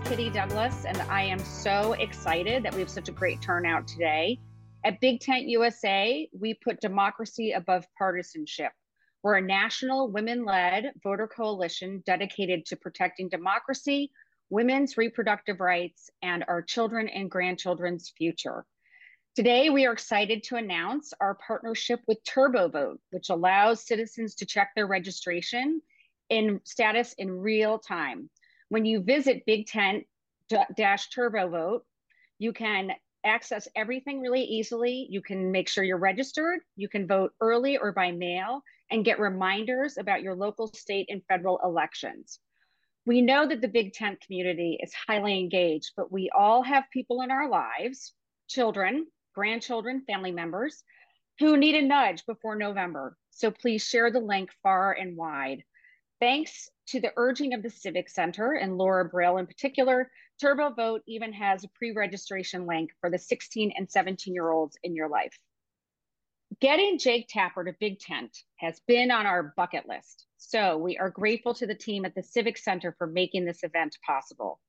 Kitty Douglas, and I am so excited that we have such a great turnout today. At Big Tent USA, we put democracy above partisanship. We're a national women led voter coalition dedicated to protecting democracy, women's reproductive rights, and our children and grandchildren's future. Today, we are excited to announce our partnership with TurboVote, which allows citizens to check their registration in status in real time. When you visit Big Tent dash Turbo Vote, you can access everything really easily. You can make sure you're registered. You can vote early or by mail and get reminders about your local, state, and federal elections. We know that the Big Tent community is highly engaged, but we all have people in our lives, children, grandchildren, family members, who need a nudge before November. So please share the link far and wide. Thanks to the urging of the Civics Center and Laura Brill in particular, Turbo Vote even has a pre-registration link for the 16 and 17 year olds in your life. Getting Jake Tapper to Big Tent has been on our bucket list. So we are grateful to the team at the Civics Center for making this event possible.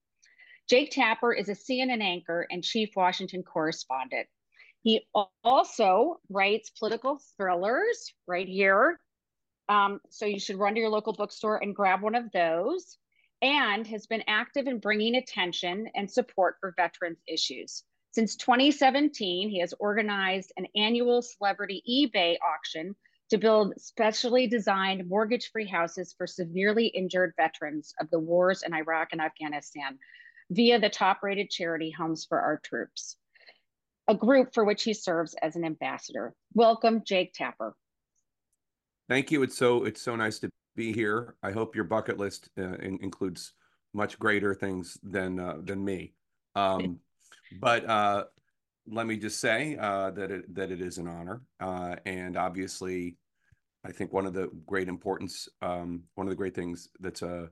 Jake Tapper is a CNN anchor and chief Washington correspondent. He also writes political thrillers right here um, so you should run to your local bookstore and grab one of those and has been active in bringing attention and support for veterans issues. Since 2017, he has organized an annual celebrity eBay auction to build specially designed mortgage free houses for severely injured veterans of the wars in Iraq and Afghanistan via the top rated charity Homes for Our Troops, a group for which he serves as an ambassador. Welcome, Jake Tapper. Thank you. It's so it's so nice to be here. I hope your bucket list uh, in, includes much greater things than uh, than me. Um, but uh, let me just say uh, that it that it is an honor, uh, and obviously, I think one of the great importance, um, one of the great things that's a uh,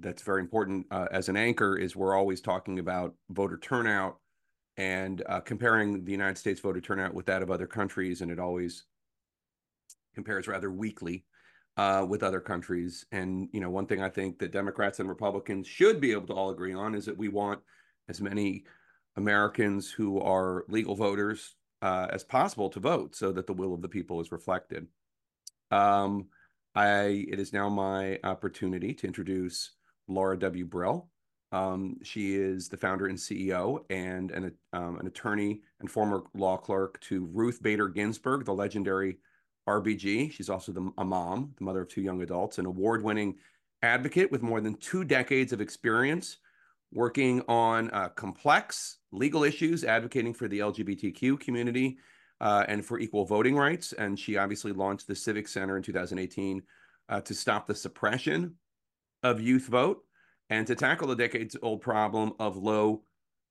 that's very important as an anchor is we're always talking about voter turnout and comparing the United States voter turnout with that of other countries, and it always compares rather weakly uh, with other countries. And you know, one thing I think that Democrats and Republicans should be able to all agree on is that we want as many Americans who are legal voters uh, as possible to vote, so that the will of the people is reflected. Um, I it is now my opportunity to introduce Laura W. Brill. Um, she is the founder and CEO and an, um, an attorney and former law clerk to Ruth Bader Ginsburg, the legendary RBG. She's also the, a mom, the mother of two young adults, an award winning advocate with more than two decades of experience working on uh, complex legal issues, advocating for the LGBTQ community uh, and for equal voting rights. And she obviously launched the Civics Center in 2018 uh, to stop the suppression of youth vote and to tackle the decades old problem of low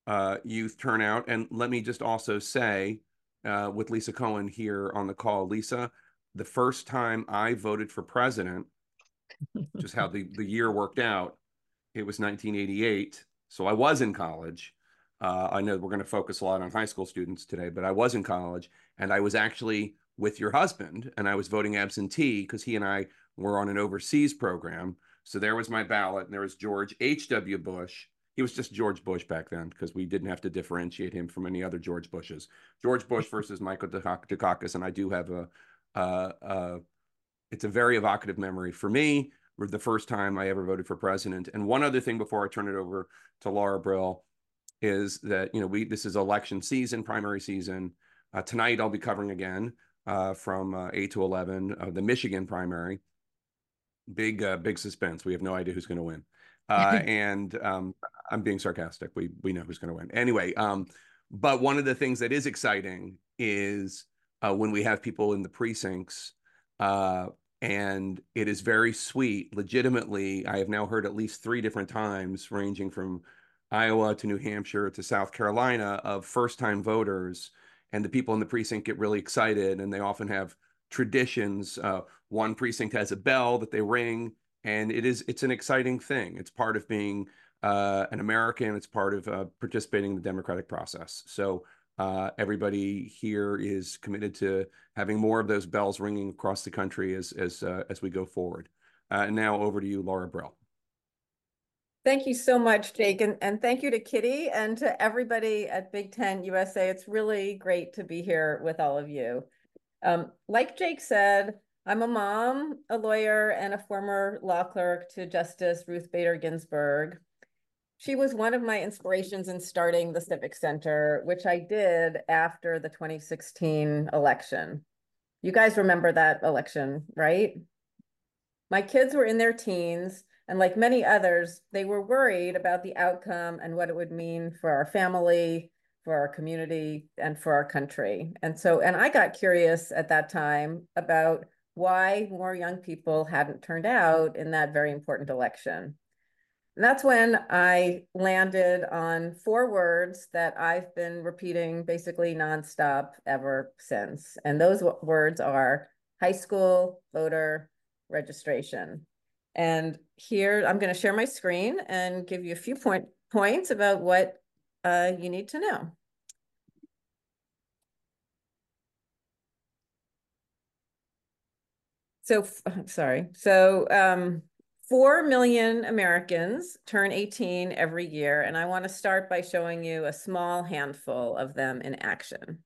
uh, youth turnout. And let me just also say, uh, with Lisa Cohen here on the call, Lisa, the first time I voted for president, just how the, the year worked out, it was 1988. So I was in college. Uh, I know we're going to focus a lot on high school students today, but I was in college and I was actually with your husband and I was voting absentee because he and I were on an overseas program. So there was my ballot and there was George H.W. Bush. He was just George Bush back then because we didn't have to differentiate him from any other George Bushes. George Bush versus Michael Dukakis. And I do have a, uh, uh, it's a very evocative memory for me. The first time I ever voted for president. And one other thing before I turn it over to Laura Brill is that you know we this is election season, primary season. Uh, tonight I'll be covering again uh, from uh, eight to eleven of the Michigan primary. Big uh, big suspense. We have no idea who's going to win, uh, and um, I'm being sarcastic. We we know who's going to win anyway. Um, but one of the things that is exciting is uh, when we have people in the precincts. Uh, and it is very sweet. Legitimately, I have now heard at least three different times, ranging from Iowa to New Hampshire to South Carolina, of first time voters. And the people in the precinct get really excited, and they often have traditions. Uh, one precinct has a bell that they ring, and it is it's an exciting thing. It's part of being uh, an American. It's part of uh, participating in the democratic process. So uh, everybody here is committed to having more of those bells ringing across the country as as uh, as we go forward. Uh, and now over to you, Laura Brill. Thank you so much, Jake, and, and thank you to Kitty and to everybody at Big Tent USA. It's really great to be here with all of you. Um, like Jake said, I'm a mom, a lawyer, and a former law clerk to Justice Ruth Bader Ginsburg. She was one of my inspirations in starting the Civics Center, which I did after the 2016 election. You guys remember that election, right? My kids were in their teens, and like many others, they were worried about the outcome and what it would mean for our family, for our community, and for our country. And so, and I got curious at that time about why more young people hadn't turned out in that very important election. And that's when I landed on four words that I've been repeating basically nonstop ever since. And those words are high school voter registration. And here I'm going to share my screen and give you a few point, points about what uh, you need to know. So, sorry. So, um, 4 million Americans turn 18 every year, and I want to start by showing you a small handful of them in action.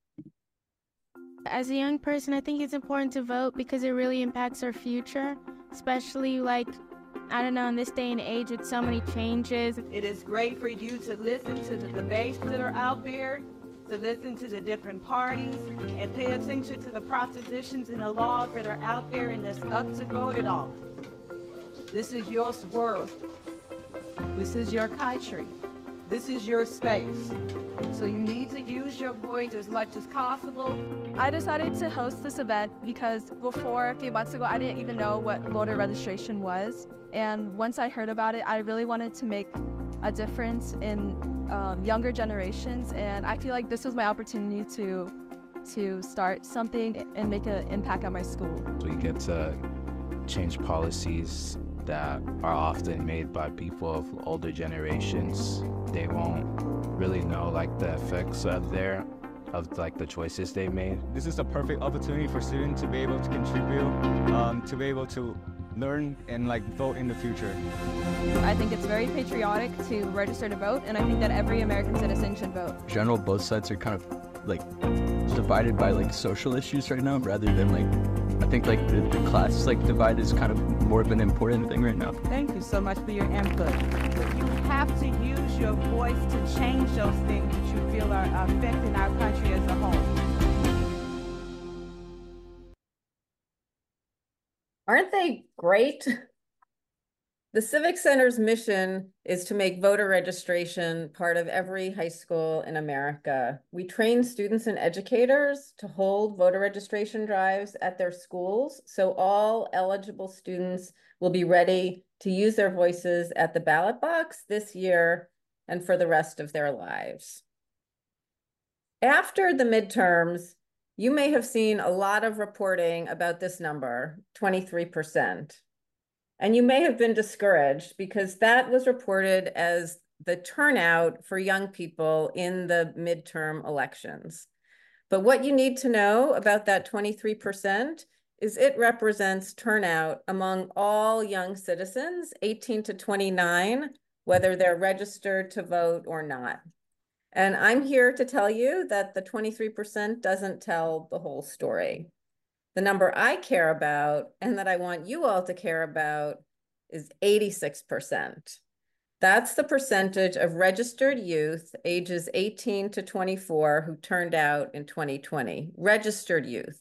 As a young person, I think it's important to vote because it really impacts our future, especially like, I don't know, in this day and age with so many changes. It is great for you to listen to the debates that are out there, to listen to the different parties, and pay attention to the propositions and the laws that are out there, and it's up to vote it all. This is your world. This is your country. This is your space. So you need to use your voice as much as possible. I decided to host this event because before a few months ago, I didn't even know what voter registration was. And once I heard about it, I really wanted to make a difference in um, younger generations. And I feel like this was my opportunity to to start something and make an impact at my school. So you get to change policies that are often made by people of older generations. They won't really know like the effects of their of like the choices they made. This is a perfect opportunity for students to be able to contribute, um, to be able to learn and like vote in the future. I think it's very patriotic to register to vote, and I think that every American citizen should vote. In General, both sides are kind of like divided by like social issues right now rather than like I think like the, the class like divide is kind of more of an important thing right now. Thank you so much for your input. You have to use your voice to change those things that you feel are affecting our country as a whole. Aren't they great? The Civics Center's mission is to make voter registration part of every high school in America. We train students and educators to hold voter registration drives at their schools, so all eligible students will be ready to use their voices at the ballot box this year and for the rest of their lives. After the midterms, you may have seen a lot of reporting about this number, 23%. And you may have been discouraged because that was reported as the turnout for young people in the midterm elections. But what you need to know about that 23% is it represents turnout among all young citizens, 18 to 29, whether they're registered to vote or not. And I'm here to tell you that the 23% doesn't tell the whole story. The number I care about and that I want you all to care about is 86%. That's the percentage of registered youth ages 18 to 24 who turned out in 2020. Registered youth.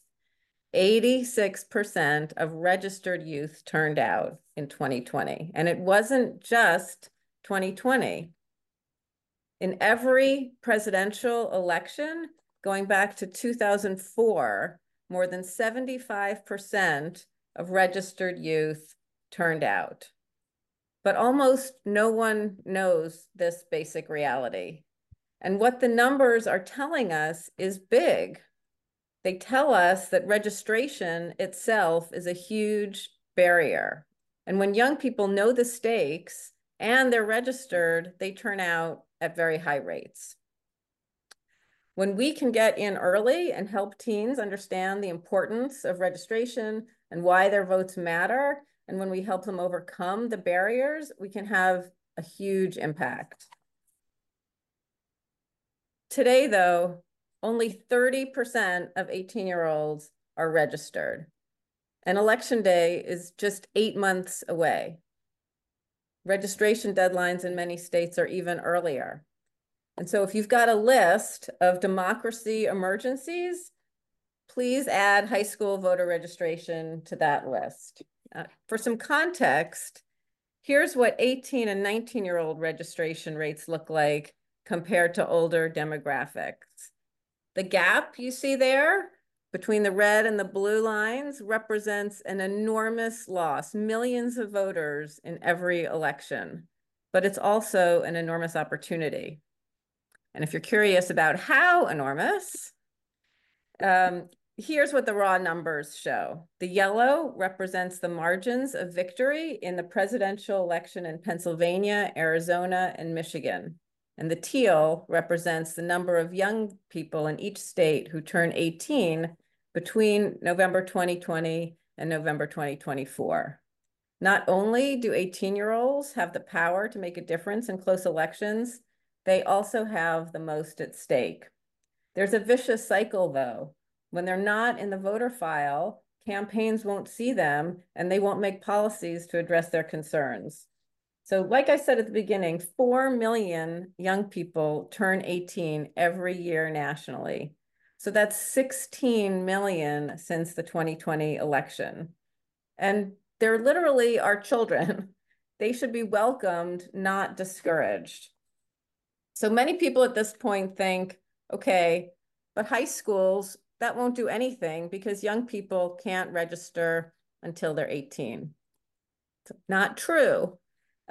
86% of registered youth turned out in 2020. And it wasn't just 2020. In every presidential election, going back to 2004, more than 75% of registered youth turned out. But almost no one knows this basic reality. And what the numbers are telling us is big. They tell us that registration itself is a huge barrier. And when young people know the stakes and they're registered, they turn out at very high rates. When we can get in early and help teens understand the importance of registration and why their votes matter, and when we help them overcome the barriers, we can have a huge impact. Today, though, only 30% of 18-year-olds are registered, and Election Day is just eight months away. Registration deadlines in many states are even earlier. And so if you've got a list of democracy emergencies, please add high school voter registration to that list. Uh, for some context, here's what 18 and 19 year old registration rates look like compared to older demographics. The gap you see there between the red and the blue lines represents an enormous loss, millions of voters in every election, but it's also an enormous opportunity. And if you're curious about how enormous, um, here's what the raw numbers show. The yellow represents the margins of victory in the presidential election in Pennsylvania, Arizona, and Michigan. And the teal represents the number of young people in each state who turn 18 between November 2020 and November 2024. Not only do 18-year-olds have the power to make a difference in close elections, they also have the most at stake. There's a vicious cycle, though. When they're not in the voter file, campaigns won't see them and they won't make policies to address their concerns. So like I said at the beginning, 4 million young people turn 18 every year nationally. So that's 16 million since the 2020 election. And they're literally our children. They should be welcomed, not discouraged. So many people at this point think, okay, but high schools, that won't do anything because young people can't register until they're 18. Not true.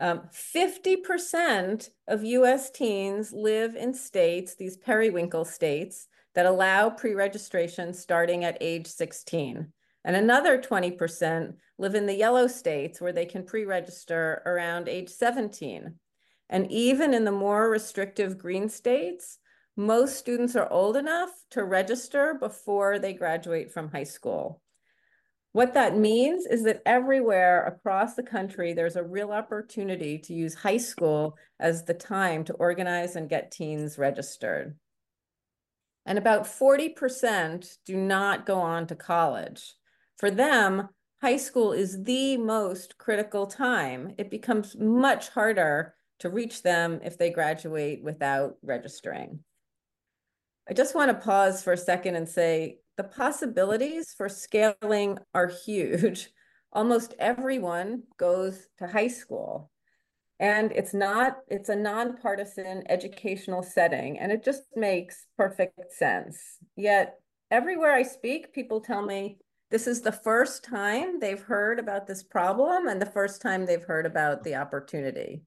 Um, 50% of US teens live in states, these periwinkle states, that allow pre-registration starting at age 16. And another 20% live in the yellow states where they can pre-register around age 17. And even in the more restrictive green states, most students are old enough to register before they graduate from high school. What that means is that everywhere across the country, there's a real opportunity to use high school as the time to organize and get teens registered. And about 40% do not go on to college. For them, high school is the most critical time. It becomes much harder to reach them if they graduate without registering. I just want to pause for a second and say the possibilities for scaling are huge. Almost everyone goes to high school. And it's not, it's a nonpartisan educational setting, and it just makes perfect sense. Yet everywhere I speak, people tell me this is the first time they've heard about this problem and the first time they've heard about the opportunity.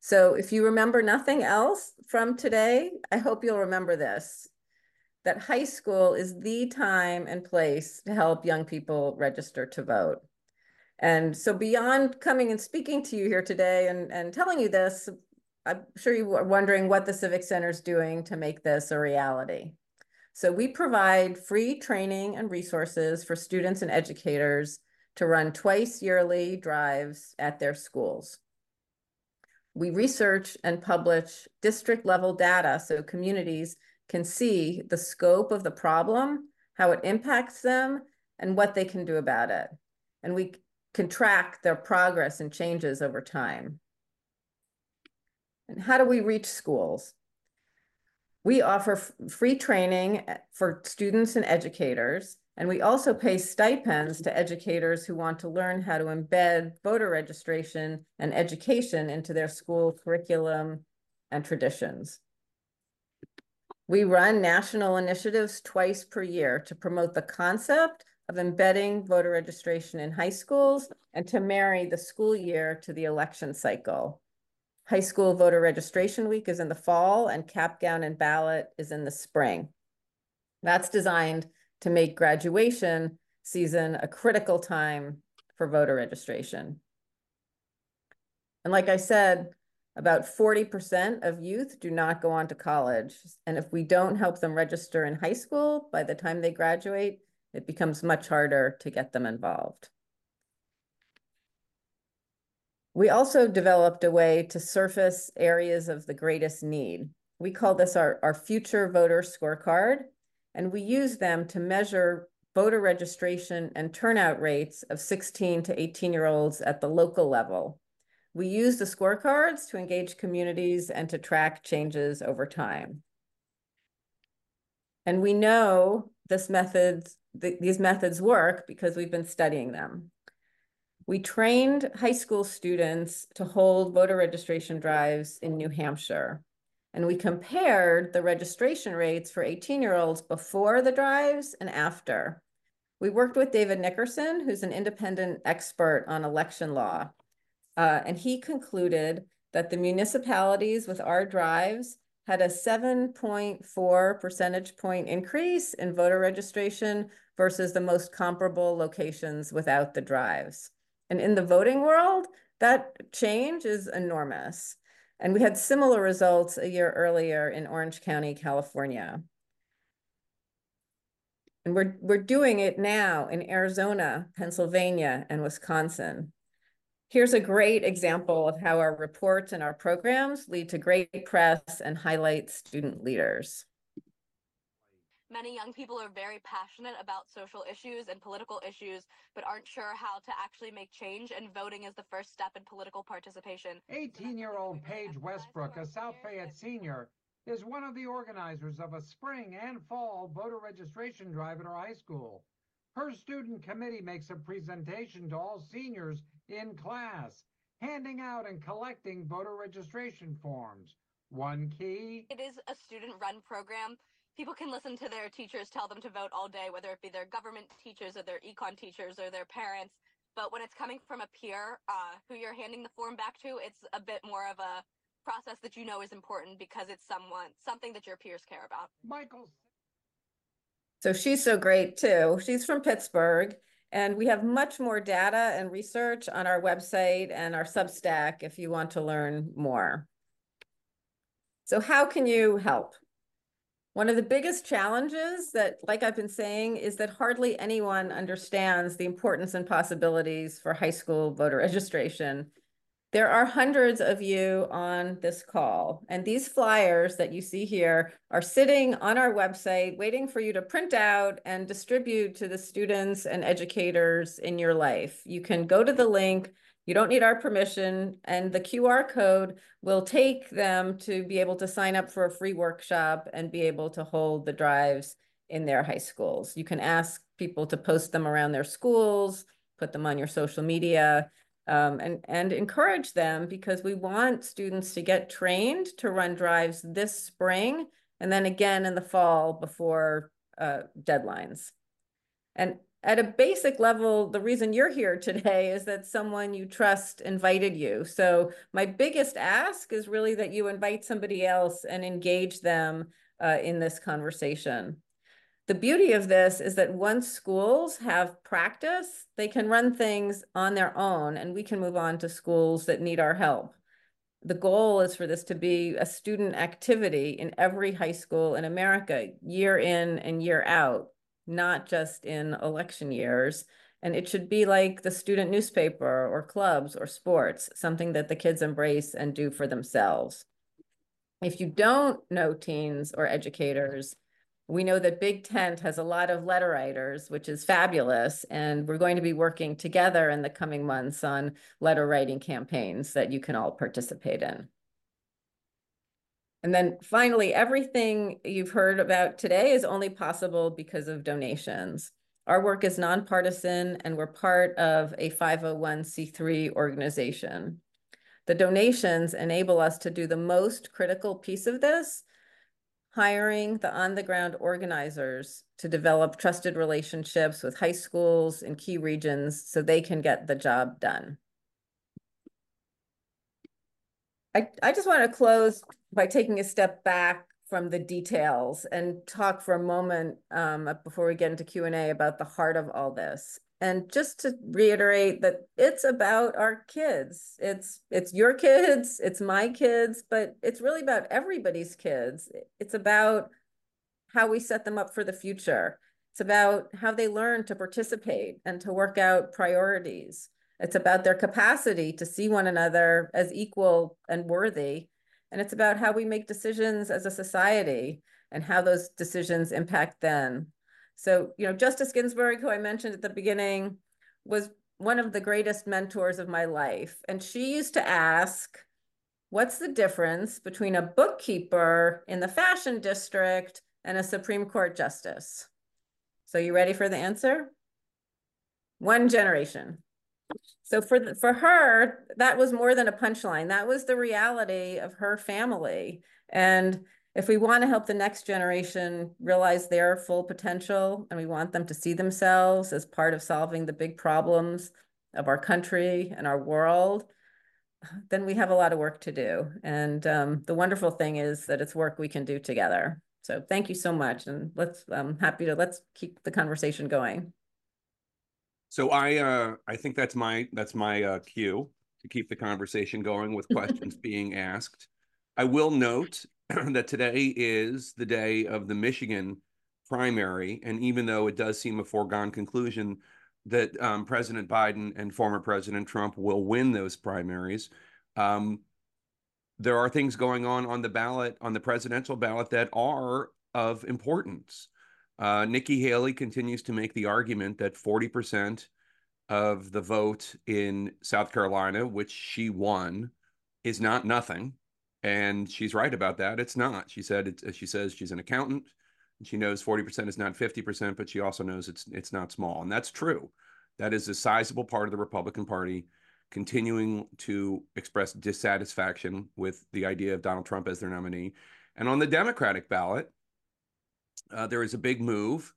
So if you remember nothing else from today, I hope you'll remember this that high school is the time and place to help young people register to vote. And so beyond coming and speaking to you here today and, and telling you this, I'm sure you are wondering what the Civics Center is doing to make this a reality. So we provide free training and resources for students and educators to run twice yearly drives at their schools. We research and publish district level data so communities can see the scope of the problem, how it impacts them, and what they can do about it. And we can track their progress and changes over time. And how do we reach schools? We offer free training eh, for students and educators, and we also pay stipends to educators who want to learn how to embed voter registration and education into their school curriculum and traditions. We run national initiatives twice per year to promote the concept of embedding voter registration in high schools and to marry the school year to the election cycle. High school voter registration week is in the fall and cap gown and ballot is in the spring. That's designed to make graduation season a critical time for voter registration. And like I said, about 40% of youth do not go on to college. And if we don't help them register in high school, by the time they graduate, it becomes much harder to get them involved. We also developed a way to surface areas of the greatest need. We call this our, our future voter scorecard, and we use them to measure voter registration and turnout rates of 16 to 18 year olds at the local level. We use the scorecards to engage communities and to track changes over time. And we know this methods, th these methods work because we've been studying them. We trained high school students to hold voter registration drives in New Hampshire. And we compared the registration rates for 18 year olds before the drives and after. We worked with David Nickerson, who's an independent expert on election law. Uh, and he concluded that the municipalities with our drives had a 7.4 percentage point increase in voter registration versus the most comparable locations without the drives. And in the voting world, that change is enormous. And we had similar results a year earlier in Orange County, California. And we're, we're doing it now in Arizona, Pennsylvania, and Wisconsin. Here's a great example of how our reports and our programs lead to great press and highlight student leaders. Many young people are very passionate about social issues and political issues, but aren't sure how to actually make change, and voting is the first step in political participation. 18 year old Paige Westbrook, a South Fayette senior, is one of the organizers of a spring and fall voter registration drive at her high school. Her student committee makes a presentation to all seniors in class, handing out and collecting voter registration forms. One key It is a student run program people can listen to their teachers tell them to vote all day, whether it be their government teachers or their econ teachers or their parents. But when it's coming from a peer uh, who you're handing the form back to, it's a bit more of a process that you know is important because it's someone something that your peers care about. Michael. So she's so great too. She's from Pittsburgh. And we have much more data and research on our website and our Substack if you want to learn more. So how can you help? One of the biggest challenges that, like I've been saying, is that hardly anyone understands the importance and possibilities for high school voter registration. There are hundreds of you on this call, and these flyers that you see here are sitting on our website waiting for you to print out and distribute to the students and educators in your life. You can go to the link, you don't need our permission, and the QR code will take them to be able to sign up for a free workshop and be able to hold the drives in their high schools. You can ask people to post them around their schools, put them on your social media, um, and, and encourage them because we want students to get trained to run drives this spring and then again in the fall before uh, deadlines. And at a basic level, the reason you're here today is that someone you trust invited you. So my biggest ask is really that you invite somebody else and engage them uh, in this conversation. The beauty of this is that once schools have practice, they can run things on their own and we can move on to schools that need our help. The goal is for this to be a student activity in every high school in America, year in and year out not just in election years. And it should be like the student newspaper or clubs or sports, something that the kids embrace and do for themselves. If you don't know teens or educators, we know that Big Tent has a lot of letter writers, which is fabulous. And we're going to be working together in the coming months on letter writing campaigns that you can all participate in. And then finally, everything you've heard about today is only possible because of donations. Our work is nonpartisan and we're part of a 501c3 organization. The donations enable us to do the most critical piece of this, hiring the on-the-ground organizers to develop trusted relationships with high schools in key regions so they can get the job done. I, I just want to close by taking a step back from the details and talk for a moment um, before we get into Q&A about the heart of all this. And just to reiterate that it's about our kids. It's it's your kids, it's my kids, but it's really about everybody's kids. It's about how we set them up for the future. It's about how they learn to participate and to work out priorities It's about their capacity to see one another as equal and worthy. And it's about how we make decisions as a society and how those decisions impact them. So, you know, Justice Ginsburg, who I mentioned at the beginning, was one of the greatest mentors of my life. And she used to ask, what's the difference between a bookkeeper in the fashion district and a Supreme Court justice? So you ready for the answer? One generation. So for the, for her, that was more than a punchline. That was the reality of her family. And if we want to help the next generation realize their full potential and we want them to see themselves as part of solving the big problems of our country and our world, then we have a lot of work to do. And um, the wonderful thing is that it's work we can do together. So thank you so much. And let's, I'm happy to, let's keep the conversation going. So I, uh, I think that's my, that's my uh, cue to keep the conversation going with questions being asked. I will note that today is the day of the Michigan primary. And even though it does seem a foregone conclusion that um, President Biden and former President Trump will win those primaries, um, there are things going on on the ballot, on the presidential ballot, that are of importance. Uh, Nikki Haley continues to make the argument that 40% of the vote in South Carolina, which she won, is not nothing. And she's right about that. It's not. She said, it's, she says she's an accountant. And she knows 40% is not 50%, but she also knows it's it's not small. And that's true. That is a sizable part of the Republican Party continuing to express dissatisfaction with the idea of Donald Trump as their nominee. And on the Democratic ballot, uh, there is a big move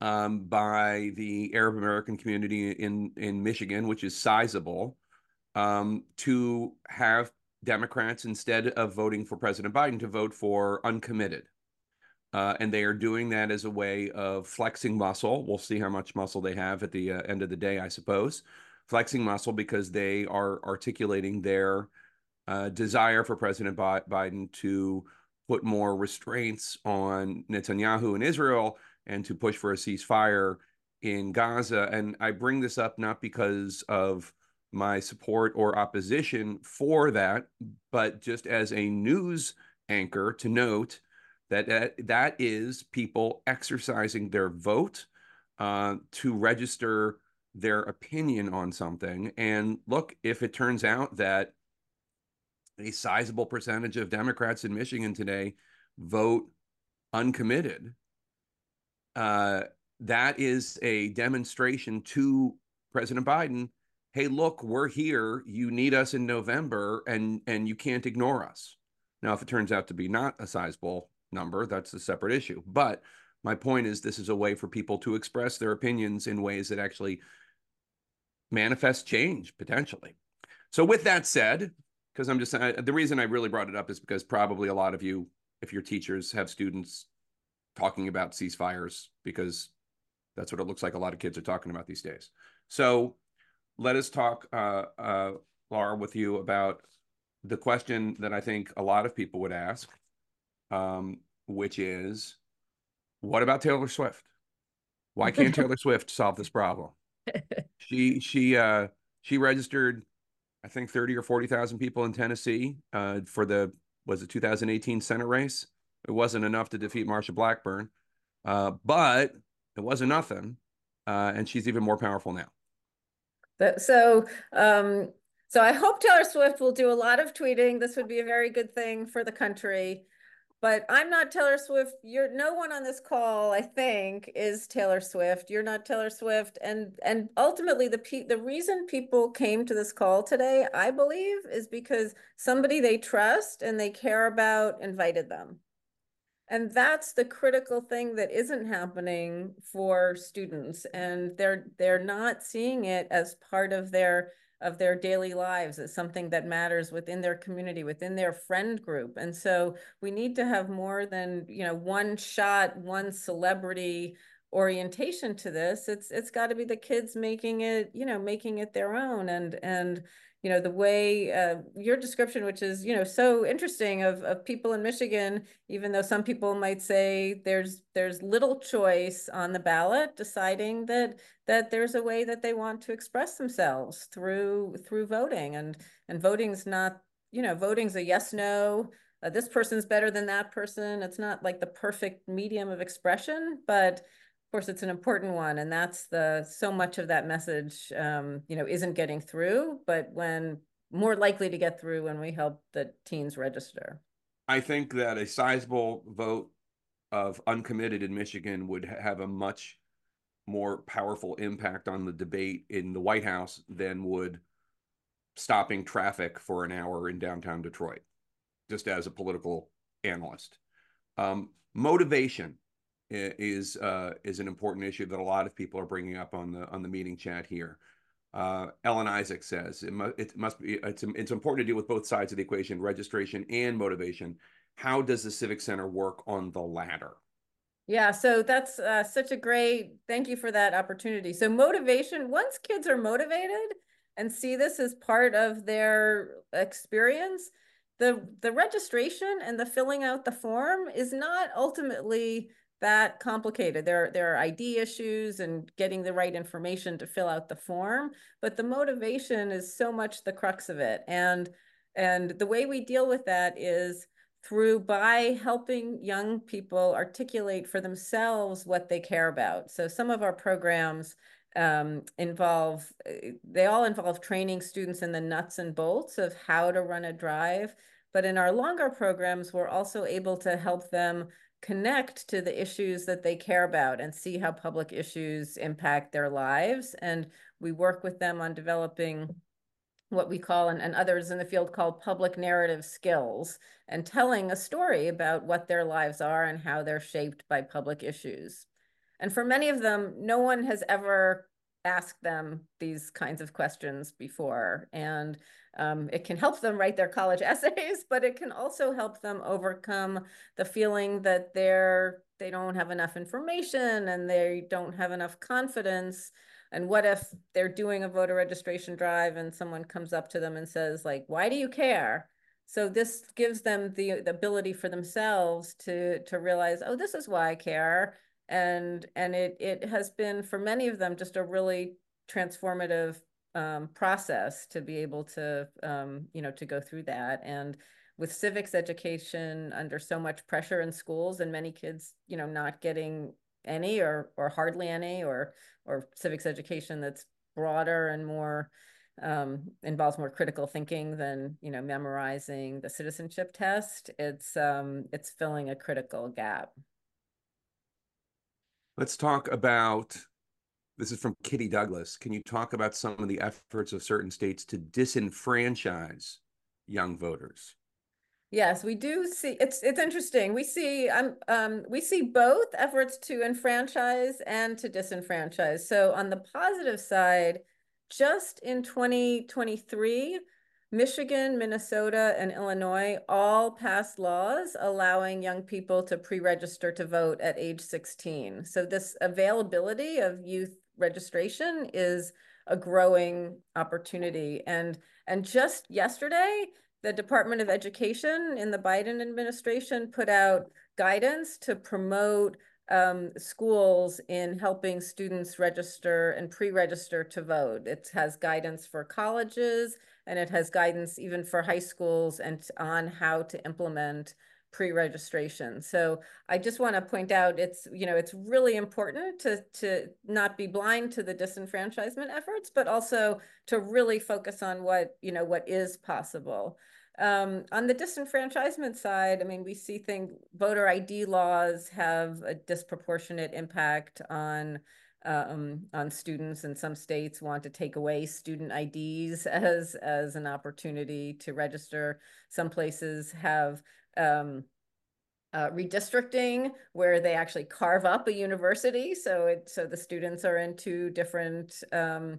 um, by the Arab American community in in Michigan, which is sizable, um, to have Democrats instead of voting for President Biden to vote for uncommitted. Uh, and they are doing that as a way of flexing muscle. We'll see how much muscle they have at the uh, end of the day, I suppose. Flexing muscle because they are articulating their uh, desire for President Biden to put more restraints on Netanyahu and Israel and to push for a ceasefire in Gaza. And I bring this up not because of my support or opposition for that, but just as a news anchor to note that that, that is people exercising their vote uh, to register their opinion on something. And look, if it turns out that a sizable percentage of Democrats in Michigan today vote uncommitted. Uh, that is a demonstration to President Biden. Hey, look, we're here. You need us in November, and and you can't ignore us. Now, if it turns out to be not a sizable number, that's a separate issue. But my point is, this is a way for people to express their opinions in ways that actually manifest change potentially. So, with that said, because I'm just I, the reason I really brought it up is because probably a lot of you, if your teachers have students talking about ceasefires, because that's what it looks like a lot of kids are talking about these days. So let us talk, uh, uh, Laura, with you about the question that I think a lot of people would ask, um, which is, what about Taylor Swift? Why can't Taylor Swift solve this problem? She she uh, she registered I think 30 or 40,000 people in Tennessee uh, for the, was it 2018 Senate race? It wasn't enough to defeat Marsha Blackburn, uh, but it wasn't nothing. Uh, and she's even more powerful now. So, um, so I hope Taylor Swift will do a lot of tweeting. This would be a very good thing for the country but I'm not Taylor Swift. You're no one on this call, I think, is Taylor Swift. You're not Taylor Swift, and and ultimately the pe- the reason people came to this call today, I believe, is because somebody they trust and they care about invited them, and that's the critical thing that isn't happening for students, and they're they're not seeing it as part of their of their daily lives as something that matters within their community, within their friend group. And so we need to have more than, you know, one shot, one celebrity orientation to this. It's it's got to be the kids making it, you know, making it their own and and you know, the way uh, your description, which is, you know, so interesting of, of people in Michigan, even though some people might say there's there's little choice on the ballot, deciding that that there's a way that they want to express themselves through through voting, and and voting's not, you know, voting's a yes no. Uh, this person's better than that person. It's not like the perfect medium of expression, but course, it's an important one, and that's the so much of that message, um, you know, isn't getting through, but when more likely to get through when we help the teens register. I think that a sizable vote of uncommitted in Michigan would have a much more powerful impact on the debate in the White House than would stopping traffic for an hour in downtown Detroit, just as a political analyst. Um, motivation is uh, is an important issue that a lot of people are bringing up on the on the meeting chat here. Uh, Ellen Isaac says it, mu- it must be it's it's important to deal with both sides of the equation, registration and motivation. How does the Civics Center work on the latter? Yeah, so that's uh, such a great thank you for that opportunity. So motivation, once kids are motivated and see this as part of their experience, the the registration and the filling out the form is not ultimately that complicated. There, there are ID issues and getting the right information to fill out the form, but the motivation is so much the crux of it. And, and the way we deal with that is through by helping young people articulate for themselves what they care about. So some of our programs um, involve, they all involve training students in the nuts and bolts of how to run a drive. But in our longer programs, we're also able to help them connect to the issues that they care about and see how public issues impact their lives. And we work with them on developing what we call, and, and others in the field call public narrative skills, and telling a story about what their lives are and how they're shaped by public issues. And for many of them, no one has ever asked them these kinds of questions before. And um, it can help them write their college essays, but it can also help them overcome the feeling that they're they don't have enough information and they don't have enough confidence. And what if they're doing a voter registration drive and someone comes up to them and says, like, why do you care? So this gives them the, the ability for themselves to to realize, oh, this is why I care. And and it it has been for many of them just a really transformative um, process to be able to, um, you know, to go through that. And with civics education under so much pressure in schools and many kids, you know, not getting any or or hardly any or or civics education that's broader and more um, involves more critical thinking than you know memorizing the citizenship test. It's um, it's filling a critical gap. Let's talk about this is from Kitty Douglas. Can you talk about some of the efforts of certain states to disenfranchise young voters? Yes, we do see it's it's interesting. We see um, um we see both efforts to enfranchise and to disenfranchise. So on the positive side, just in 2023, Michigan, Minnesota, and Illinois all passed laws allowing young people to pre-register to vote at age 16. So this availability of youth registration is a growing opportunity. And, and just yesterday, the Department of Education in the Biden administration put out guidance to promote um, schools in helping students register and pre-register to vote. It has guidance for colleges and it has guidance even for high schools and on how to implement pre-registration. So I just want to point out it's, you know, it's really important to, to not be blind to the disenfranchisement efforts, but also to really focus on what, you know, what is possible. Um, on the disenfranchisement side, I mean, we see things, voter ID laws have a disproportionate impact on um, on students, and some states want to take away student IDs as as an opportunity to register. Some places have um, uh, redistricting where they actually carve up a university so it so the students are in two different um,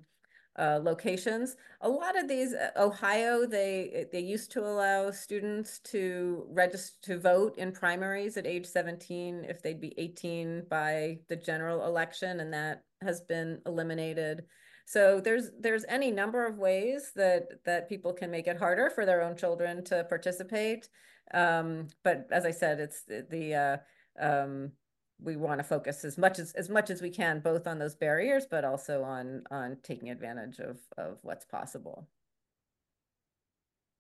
uh, locations. A lot of these, uh, Ohio, they they used to allow students to register to vote in primaries at age 17 if they'd be 18 by the general election, and that has been eliminated. So there's there's any number of ways that that people can make it harder for their own children to participate. Um, but as I said, it's the uh, um, we want to focus as much as as much as we can both on those barriers, but also on on taking advantage of of what's possible.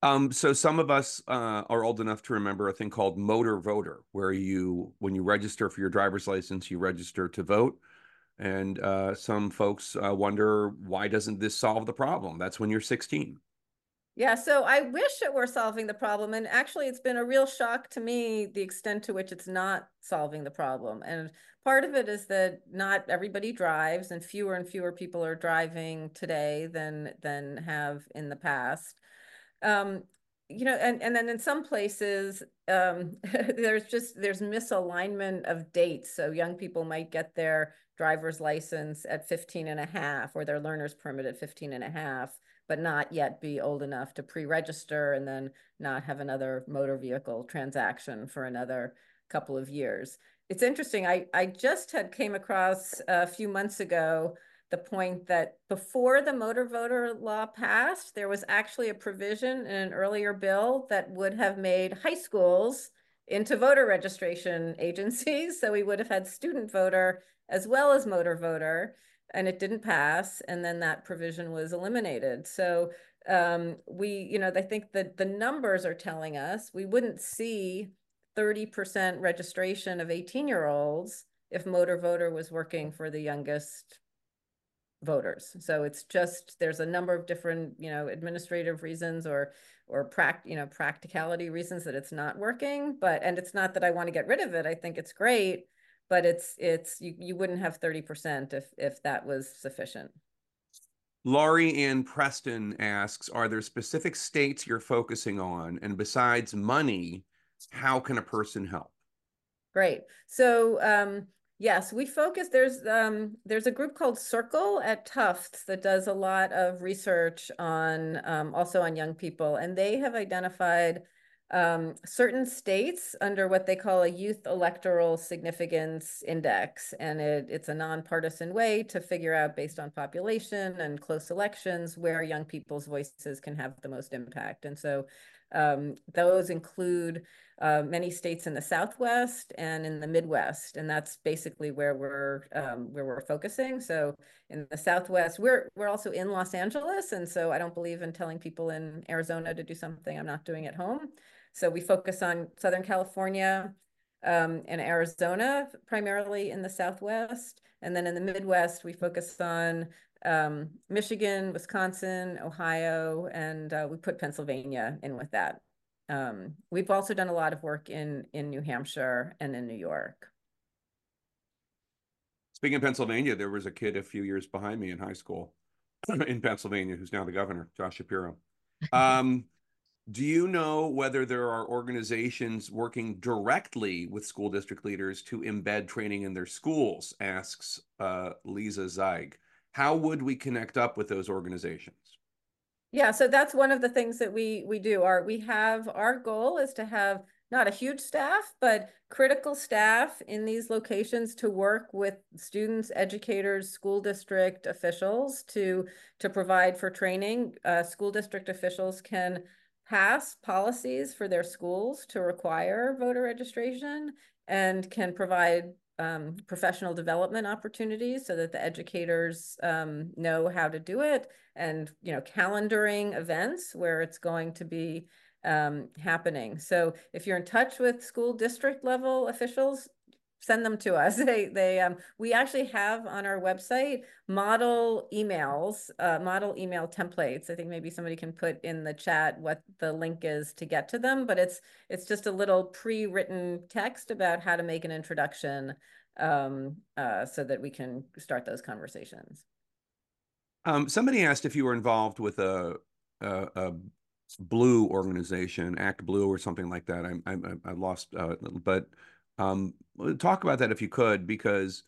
Um, so some of us uh, are old enough to remember a thing called motor voter, where you, when you register for your driver's license, you register to vote. And uh, some folks uh, wonder why doesn't this solve the problem? That's when you're 16. Yeah, so I wish it were solving the problem. And actually, it's been a real shock to me the extent to which it's not solving the problem. And part of it is that not everybody drives, and fewer and fewer people are driving today than than have in the past. Um, you know, and, and then in some places, um, there's just, there's misalignment of dates. So young people might get their driver's license at 15 and a half or their learner's permit at 15 and a half, but not yet be old enough to pre-register and then not have another motor vehicle transaction for another couple of years. It's interesting. I, I just had came across a few months ago the point that before the motor voter law passed, there was actually a provision in an earlier bill that would have made high schools into voter registration agencies. So we would have had student voter as well as motor voter, and it didn't pass. And then that provision was eliminated. So um, we, you know, I think that the numbers are telling us we wouldn't see 30% registration of 18 year olds if motor voter was working for the youngest voters. So it's just there's a number of different, you know, administrative reasons or or pract you know practicality reasons that it's not working. But and it's not that I want to get rid of it. I think it's great, but it's it's you you wouldn't have 30% if if that was sufficient. Laurie Ann Preston asks, are there specific states you're focusing on? And besides money, how can a person help? Great. So um, Yes, we focus. There's um, there's a group called Circle at Tufts that does a lot of research on um, also on young people, and they have identified um, certain states under what they call a youth electoral significance index, and it, it's a nonpartisan way to figure out based on population and close elections where young people's voices can have the most impact. And so um, those include uh, many states in the Southwest and in the Midwest, and that's basically where we're um, where we're focusing. So in the Southwest, we're we're also in Los Angeles, and so I don't believe in telling people in Arizona to do something I'm not doing at home. So we focus on Southern California um, and Arizona, primarily in the Southwest, and then in the Midwest, we focus on um, Michigan, Wisconsin, Ohio, and uh, we put Pennsylvania in with that. Um, we've also done a lot of work in in New Hampshire and in New York. Speaking of Pennsylvania, there was a kid a few years behind me in high school in Pennsylvania who's now the governor, Josh Shapiro. Um, do you know whether there are organizations working directly with school district leaders to embed training in their schools? Asks uh, Lisa Zeig. How would we connect up with those organizations? Yeah, so that's one of the things that we we do. Our we have our goal is to have not a huge staff, but critical staff in these locations to work with students, educators, school district officials to to provide for training. Uh, school district officials can pass policies for their schools to require voter registration and can provide um, professional development opportunities so that the educators um, know how to do it and you know calendaring events where it's going to be um, happening. So if you're in touch with school district level officials send them to us. They they um, we actually have on our website model emails uh, model email templates. I think maybe somebody can put in the chat what the link is to get to them but it's it's just a little pre-written text about how to make an introduction um, uh, so that we can start those conversations. Um, somebody asked if you were involved with a, a, a blue organization, Act Blue or something like that. I I, I lost, uh, but um, talk about that if you could, because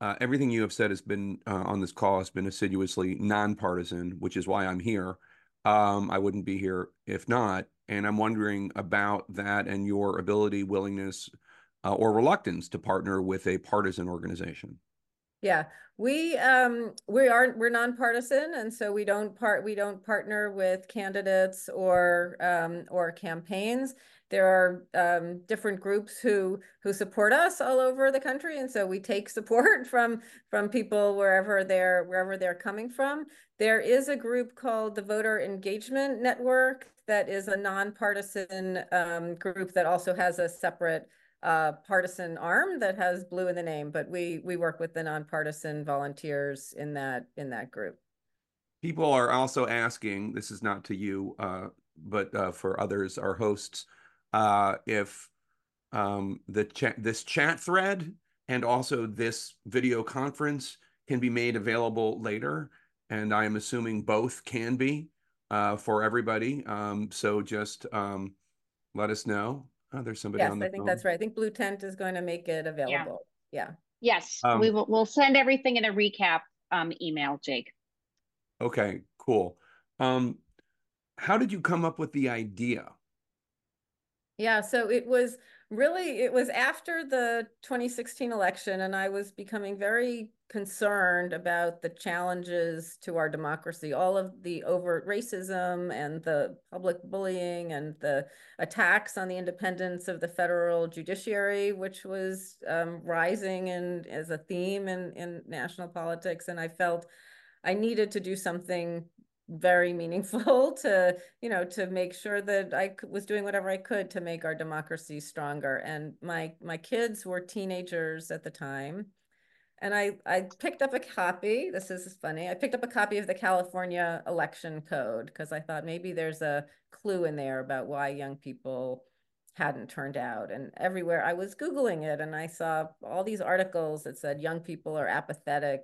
uh, everything you have said has been uh, on this call has been assiduously nonpartisan, which is why I'm here. Um, I wouldn't be here if not, and I'm wondering about that and your ability, willingness, uh, or reluctance to partner with a partisan organization. Yeah, we um we are we're nonpartisan, and so we don't part we don't partner with candidates or um or campaigns. There are um, different groups who who support us all over the country, and so we take support from from people wherever they're wherever they're coming from. There is a group called the Voter Engagement Network that is a nonpartisan um, group that also has a separate uh, partisan arm that has blue in the name, but we we work with the nonpartisan volunteers in that in that group. People are also asking. This is not to you, uh, but uh, for others, our hosts, uh, if um, the chat this chat thread and also this video conference can be made available later, and I am assuming both can be uh, for everybody. Um, so just um, let us know. Oh, there's somebody yes, on the I think phone. that's right. I think Blue Tent is going to make it available. Yeah. Yes, Um, we will, we'll send everything in a recap um, email, Jake. Okay, cool. Um, how did you come up with the idea? Yeah, so it was really it was after the 2016 election and I was becoming very concerned about the challenges to our democracy, all of the overt racism and the public bullying and the attacks on the independence of the federal judiciary, which was um, rising and as a theme in, in national politics. And I felt I needed to do something very meaningful to you know to make sure that I was doing whatever I could to make our democracy stronger. And my my kids were teenagers at the time. And I I picked up a copy this is funny I picked up a copy of the California election code because I thought maybe there's a clue in there about why young people hadn't turned out. And everywhere I was googling it and I saw all these articles that said young people are apathetic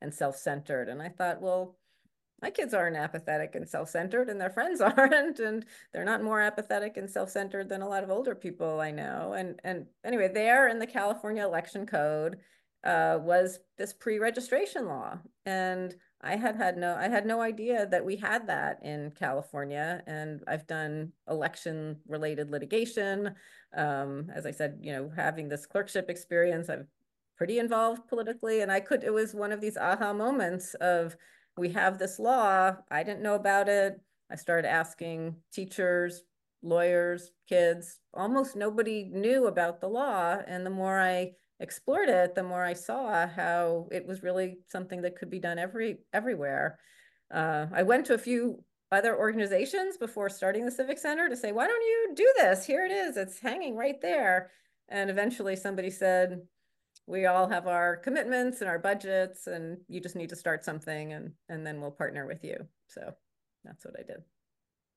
and self-centered. And I thought well my kids aren't apathetic and self-centered and their friends aren't and they're not more apathetic and self-centered than a lot of older people i know and and anyway there in the california election code uh, was this pre-registration law and i had had no i had no idea that we had that in california and i've done election related litigation um, as i said you know having this clerkship experience i'm pretty involved politically and i could it was one of these aha moments of we have this law. I didn't know about it. I started asking teachers, lawyers, kids. Almost nobody knew about the law. And the more I explored it, the more I saw how it was really something that could be done every everywhere. Uh, I went to a few other organizations before starting the Civics Center to say, why don't you do this? Here it is. It's hanging right there. And eventually somebody said, we all have our commitments and our budgets and you just need to start something and and then we'll partner with you so that's what i did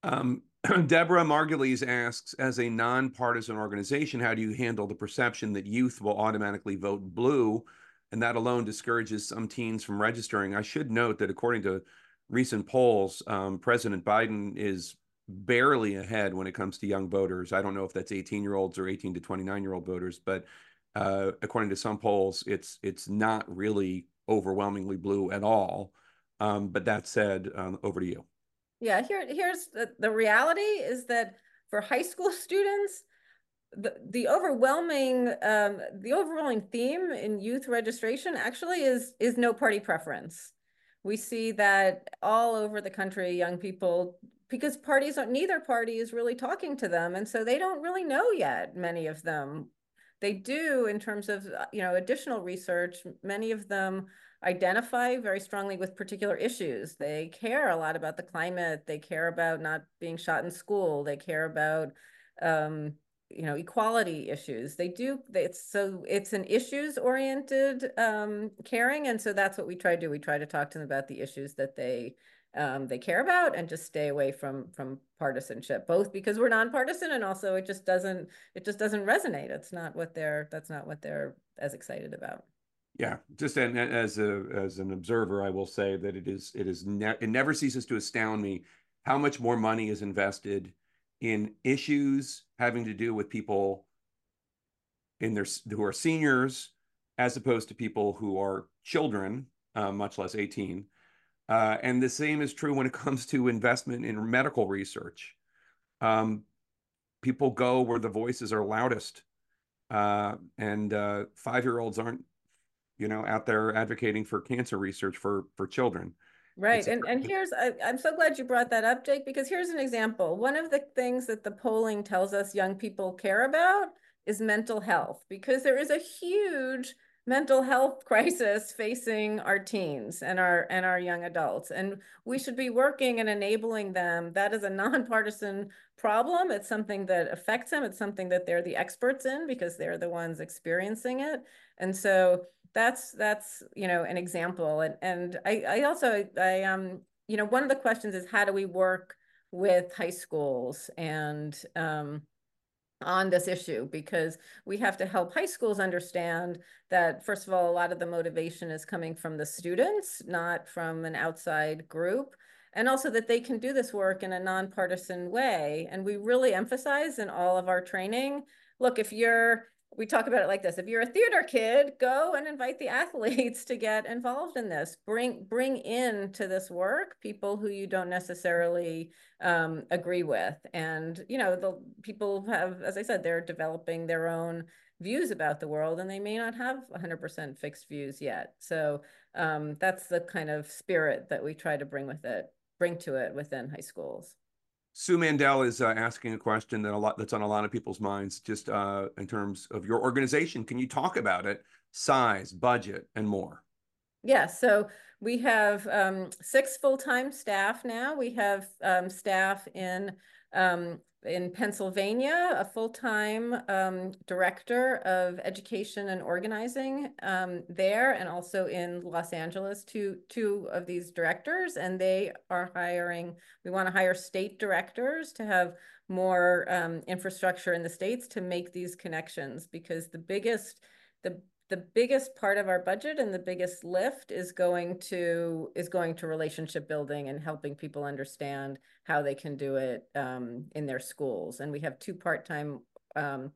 Um, Deborah Margulies asks, as a nonpartisan organization, how do you handle the perception that youth will automatically vote blue, and that alone discourages some teens from registering? I should note that according to recent polls, um, President Biden is barely ahead when it comes to young voters. I don't know if that's 18 year olds or 18 to 29 year old voters, but uh, according to some polls, it's it's not really overwhelmingly blue at all. Um, but that said, um, over to you. yeah here here's the, the reality is that for high school students the, the overwhelming um, the overwhelming theme in youth registration actually is is no party preference we see that all over the country young people because parties neither party is really talking to them and so they don't really know yet many of them they do in terms of uh, you know additional research. Many of them identify very strongly with particular issues. They care a lot about the climate. They care about not being shot in school. They care about um, you know equality issues. They do it's so it's an issues oriented um, caring and so that's what we try to do. We try to talk to them about the issues that they um, they care about and just stay away from from partisanship both because we're nonpartisan and also it just doesn't it just doesn't resonate it's not what they're that's not what they're as excited about Yeah, just an, as a as an observer, I will say that it is it is ne it never ceases to astound me how much more money is invested in issues having to do with people in their who are seniors as opposed to people who are children, uh, much less 18. Uh, and the same is true when it comes to investment in medical research. Um, people go where the voices are loudest, uh, and uh, five-year-olds aren't you know, out there advocating for cancer research for for children. Right. And and here's I, I'm so glad you brought that up, Jake, because here's an example. One of the things that the polling tells us young people care about is mental health, because there is a huge mental health crisis facing our teens and our and our young adults and we should be working and enabling them. That is a nonpartisan problem. It's something that affects them. It's something that they're the experts in because they're the ones experiencing it. And so that's that's you know an example. And and i i also i um you know one of the questions is how do we work with high schools? And um on this issue because we have to help high schools understand that first of all a lot of the motivation is coming from the students not from an outside group and also that they can do this work in a nonpartisan way. And we really emphasize in all of our training look if you're we talk about it like this. If you're a theater kid go and invite the athletes to get involved in this. Bring bring in to this work people who you don't necessarily um, agree with. And you know the people have as i said they're developing their own views about the world and they may not have 100% fixed views yet. So um, that's the kind of spirit that we try to bring with it bring to it within high schools Sue Mandel is uh, asking a question that a lot that's on a lot of people's minds, just uh, in terms of your organization. Can you talk about it, size, budget, and more? Yeah, so we have um, six full-time staff now. We have um, staff in um, in Pennsylvania, a full-time um, director of education and organizing um, there, and also in Los Angeles, two two of these directors, and they are hiring. We want to hire state directors to have more um, infrastructure in the states to make these connections because the biggest the the biggest part of our budget and the biggest lift is going to is going to relationship building and helping people understand how they can do it um, in their schools. And we have two part-time um,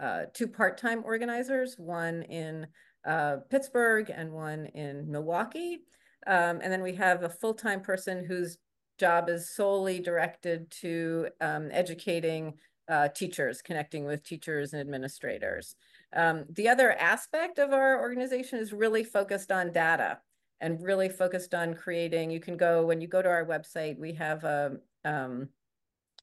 uh, two part-time organizers, one in uh, Pittsburgh and one in Milwaukee. Um, and then we have a full-time person whose job is solely directed to um, educating uh, teachers, connecting with teachers and administrators. Um, the other aspect of our organization is really focused on data and really focused on creating, you can go, when you go to our website, we have a, um,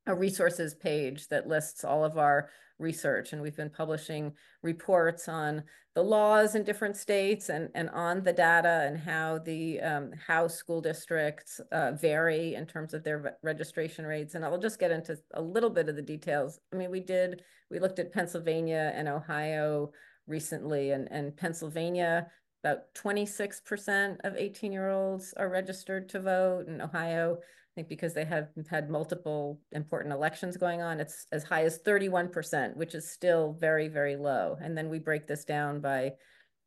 a resources page that lists all of our research and we've been publishing reports on the laws in different states and, and on the data and how the um, how school districts uh, vary in terms of their re registration rates and I'll just get into a little bit of the details. I mean we did we looked at Pennsylvania and Ohio recently and, and Pennsylvania about 26% of 18 year olds are registered to vote in Ohio think because they have had multiple important elections going on, it's as high as 31%, which is still very, very low. And then we break this down by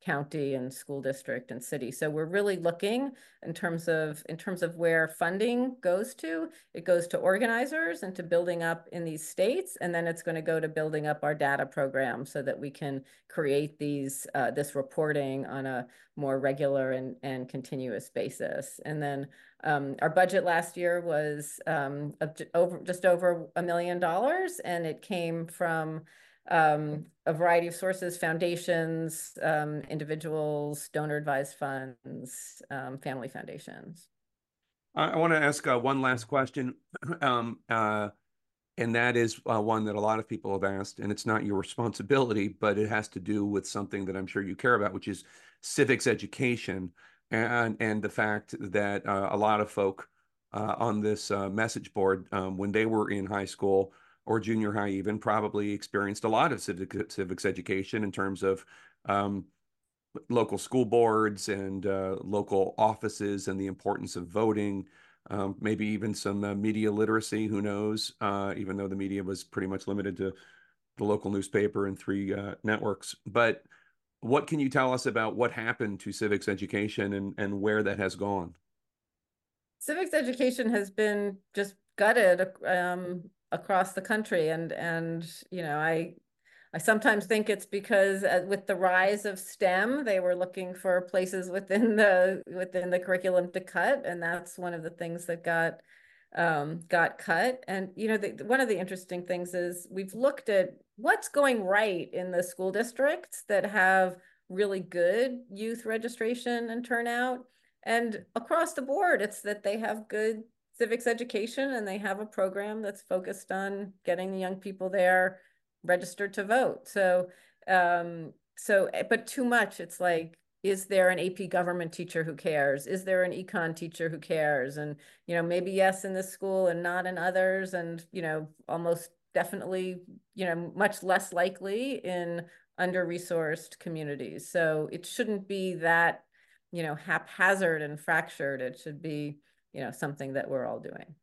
county and school district and city. So we're really looking in terms of in terms of where funding goes to. It goes to organizers and to building up in these states, and then it's going to go to building up our data program so that we can create these uh, this reporting on a more regular and and continuous basis. And then um, our budget last year was um, over just over a million dollars, and it came from um, a variety of sources, foundations, um, individuals, donor advised funds, um, family foundations. I, I want to ask uh, one last question. Um, uh, and that is uh, one that a lot of people have asked, and it's not your responsibility, but it has to do with something that I'm sure you care about, which is civics education and and the fact that uh, a lot of folk uh, on this uh, message board, um, when they were in high school, or junior high even probably experienced a lot of civic, civics education in terms of um, local school boards and uh, local offices and the importance of voting um, maybe even some uh, media literacy who knows uh, even though the media was pretty much limited to the local newspaper and three uh, networks. But what can you tell us about what happened to civics education and, and where that has gone? Civics education has been just gutted um, across the country. And and you know i i sometimes think it's because uh, with the rise of stem they were looking for places within the within the curriculum to cut. And that's one of the things that got um, got cut. And you know the, one of the interesting things is we've looked at what's going right in the school districts that have really good youth registration and turnout. And across the board, it's that they have good civics education and they have a program that's focused on getting the young people there registered to vote. So, um, so, eh, but too much, it's like, is there an AP government teacher who cares? Is there an econ teacher who cares? And, you know, maybe yes in this school and not in others. And, you know, almost definitely, you know, much less likely in under-resourced communities. So it shouldn't be that, you know, haphazard and fractured. It should be, you know, something that we're all doing.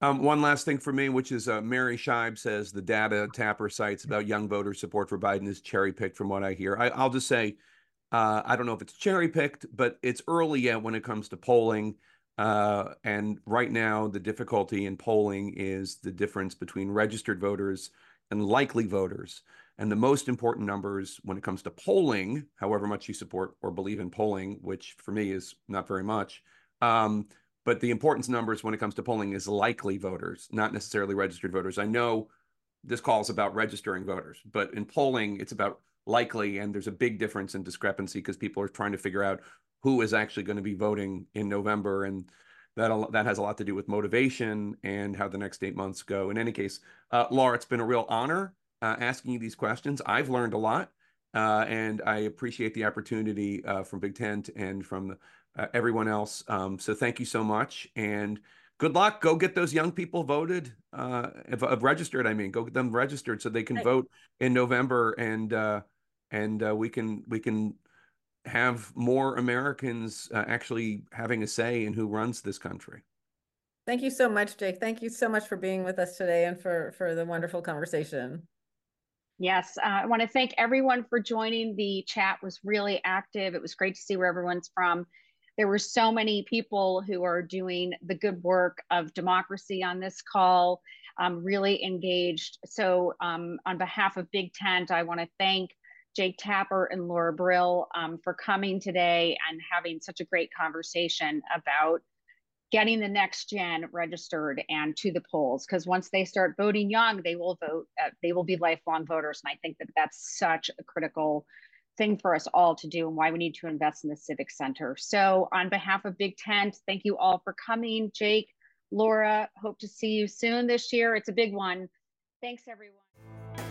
Um, one last thing for me, which is uh, Mary Scheib says the data Tapper cites about young voter support for Biden is cherry picked from what I hear. I, will just say, uh, I don't know if it's cherry picked, but it's early yet when it comes to polling. Uh, and right now, the difficulty in polling is the difference between registered voters and likely voters. And the most important numbers when it comes to polling, however much you support or believe in polling, which for me is not very much, um, but the importance numbers when it comes to polling is likely voters, not necessarily registered voters. I know this call is about registering voters, but in polling, it's about likely, and there's a big difference in discrepancy because people are trying to figure out who is actually going to be voting in November, and that that has a lot to do with motivation and how the next eight months go. In any case, uh, Laura, it's been a real honor uh, asking you these questions. I've learned a lot, uh, and I appreciate the opportunity uh, from Big Tent and from uh, everyone else. Um, so thank you so much, and good luck. Go get those young people voted, uh, registered. I mean, go get them registered so they can vote in November, and uh, and uh, we can we can have more Americans uh, actually having a say in who runs this country. Thank you so much, Jake. Thank you so much for being with us today and for for the wonderful conversation. Yes, uh, I want to thank everyone for joining. The chat was really active. It was great to see where everyone's from there were so many people who are doing the good work of democracy on this call, um, really engaged. So um, on behalf of Big Tent, I want to thank Jake Tapper and Laura Brill um, for coming today and having such a great conversation about getting the next gen registered and to the polls because once they start voting young they will vote uh, they will be lifelong voters and i think that that's such a critical thing for us all to do and why we need to invest in the Civics Center. So, on behalf of Big Tent, thank you all for coming. Jake, Laura, hope to see you soon this year. It's a big one. Thanks, everyone.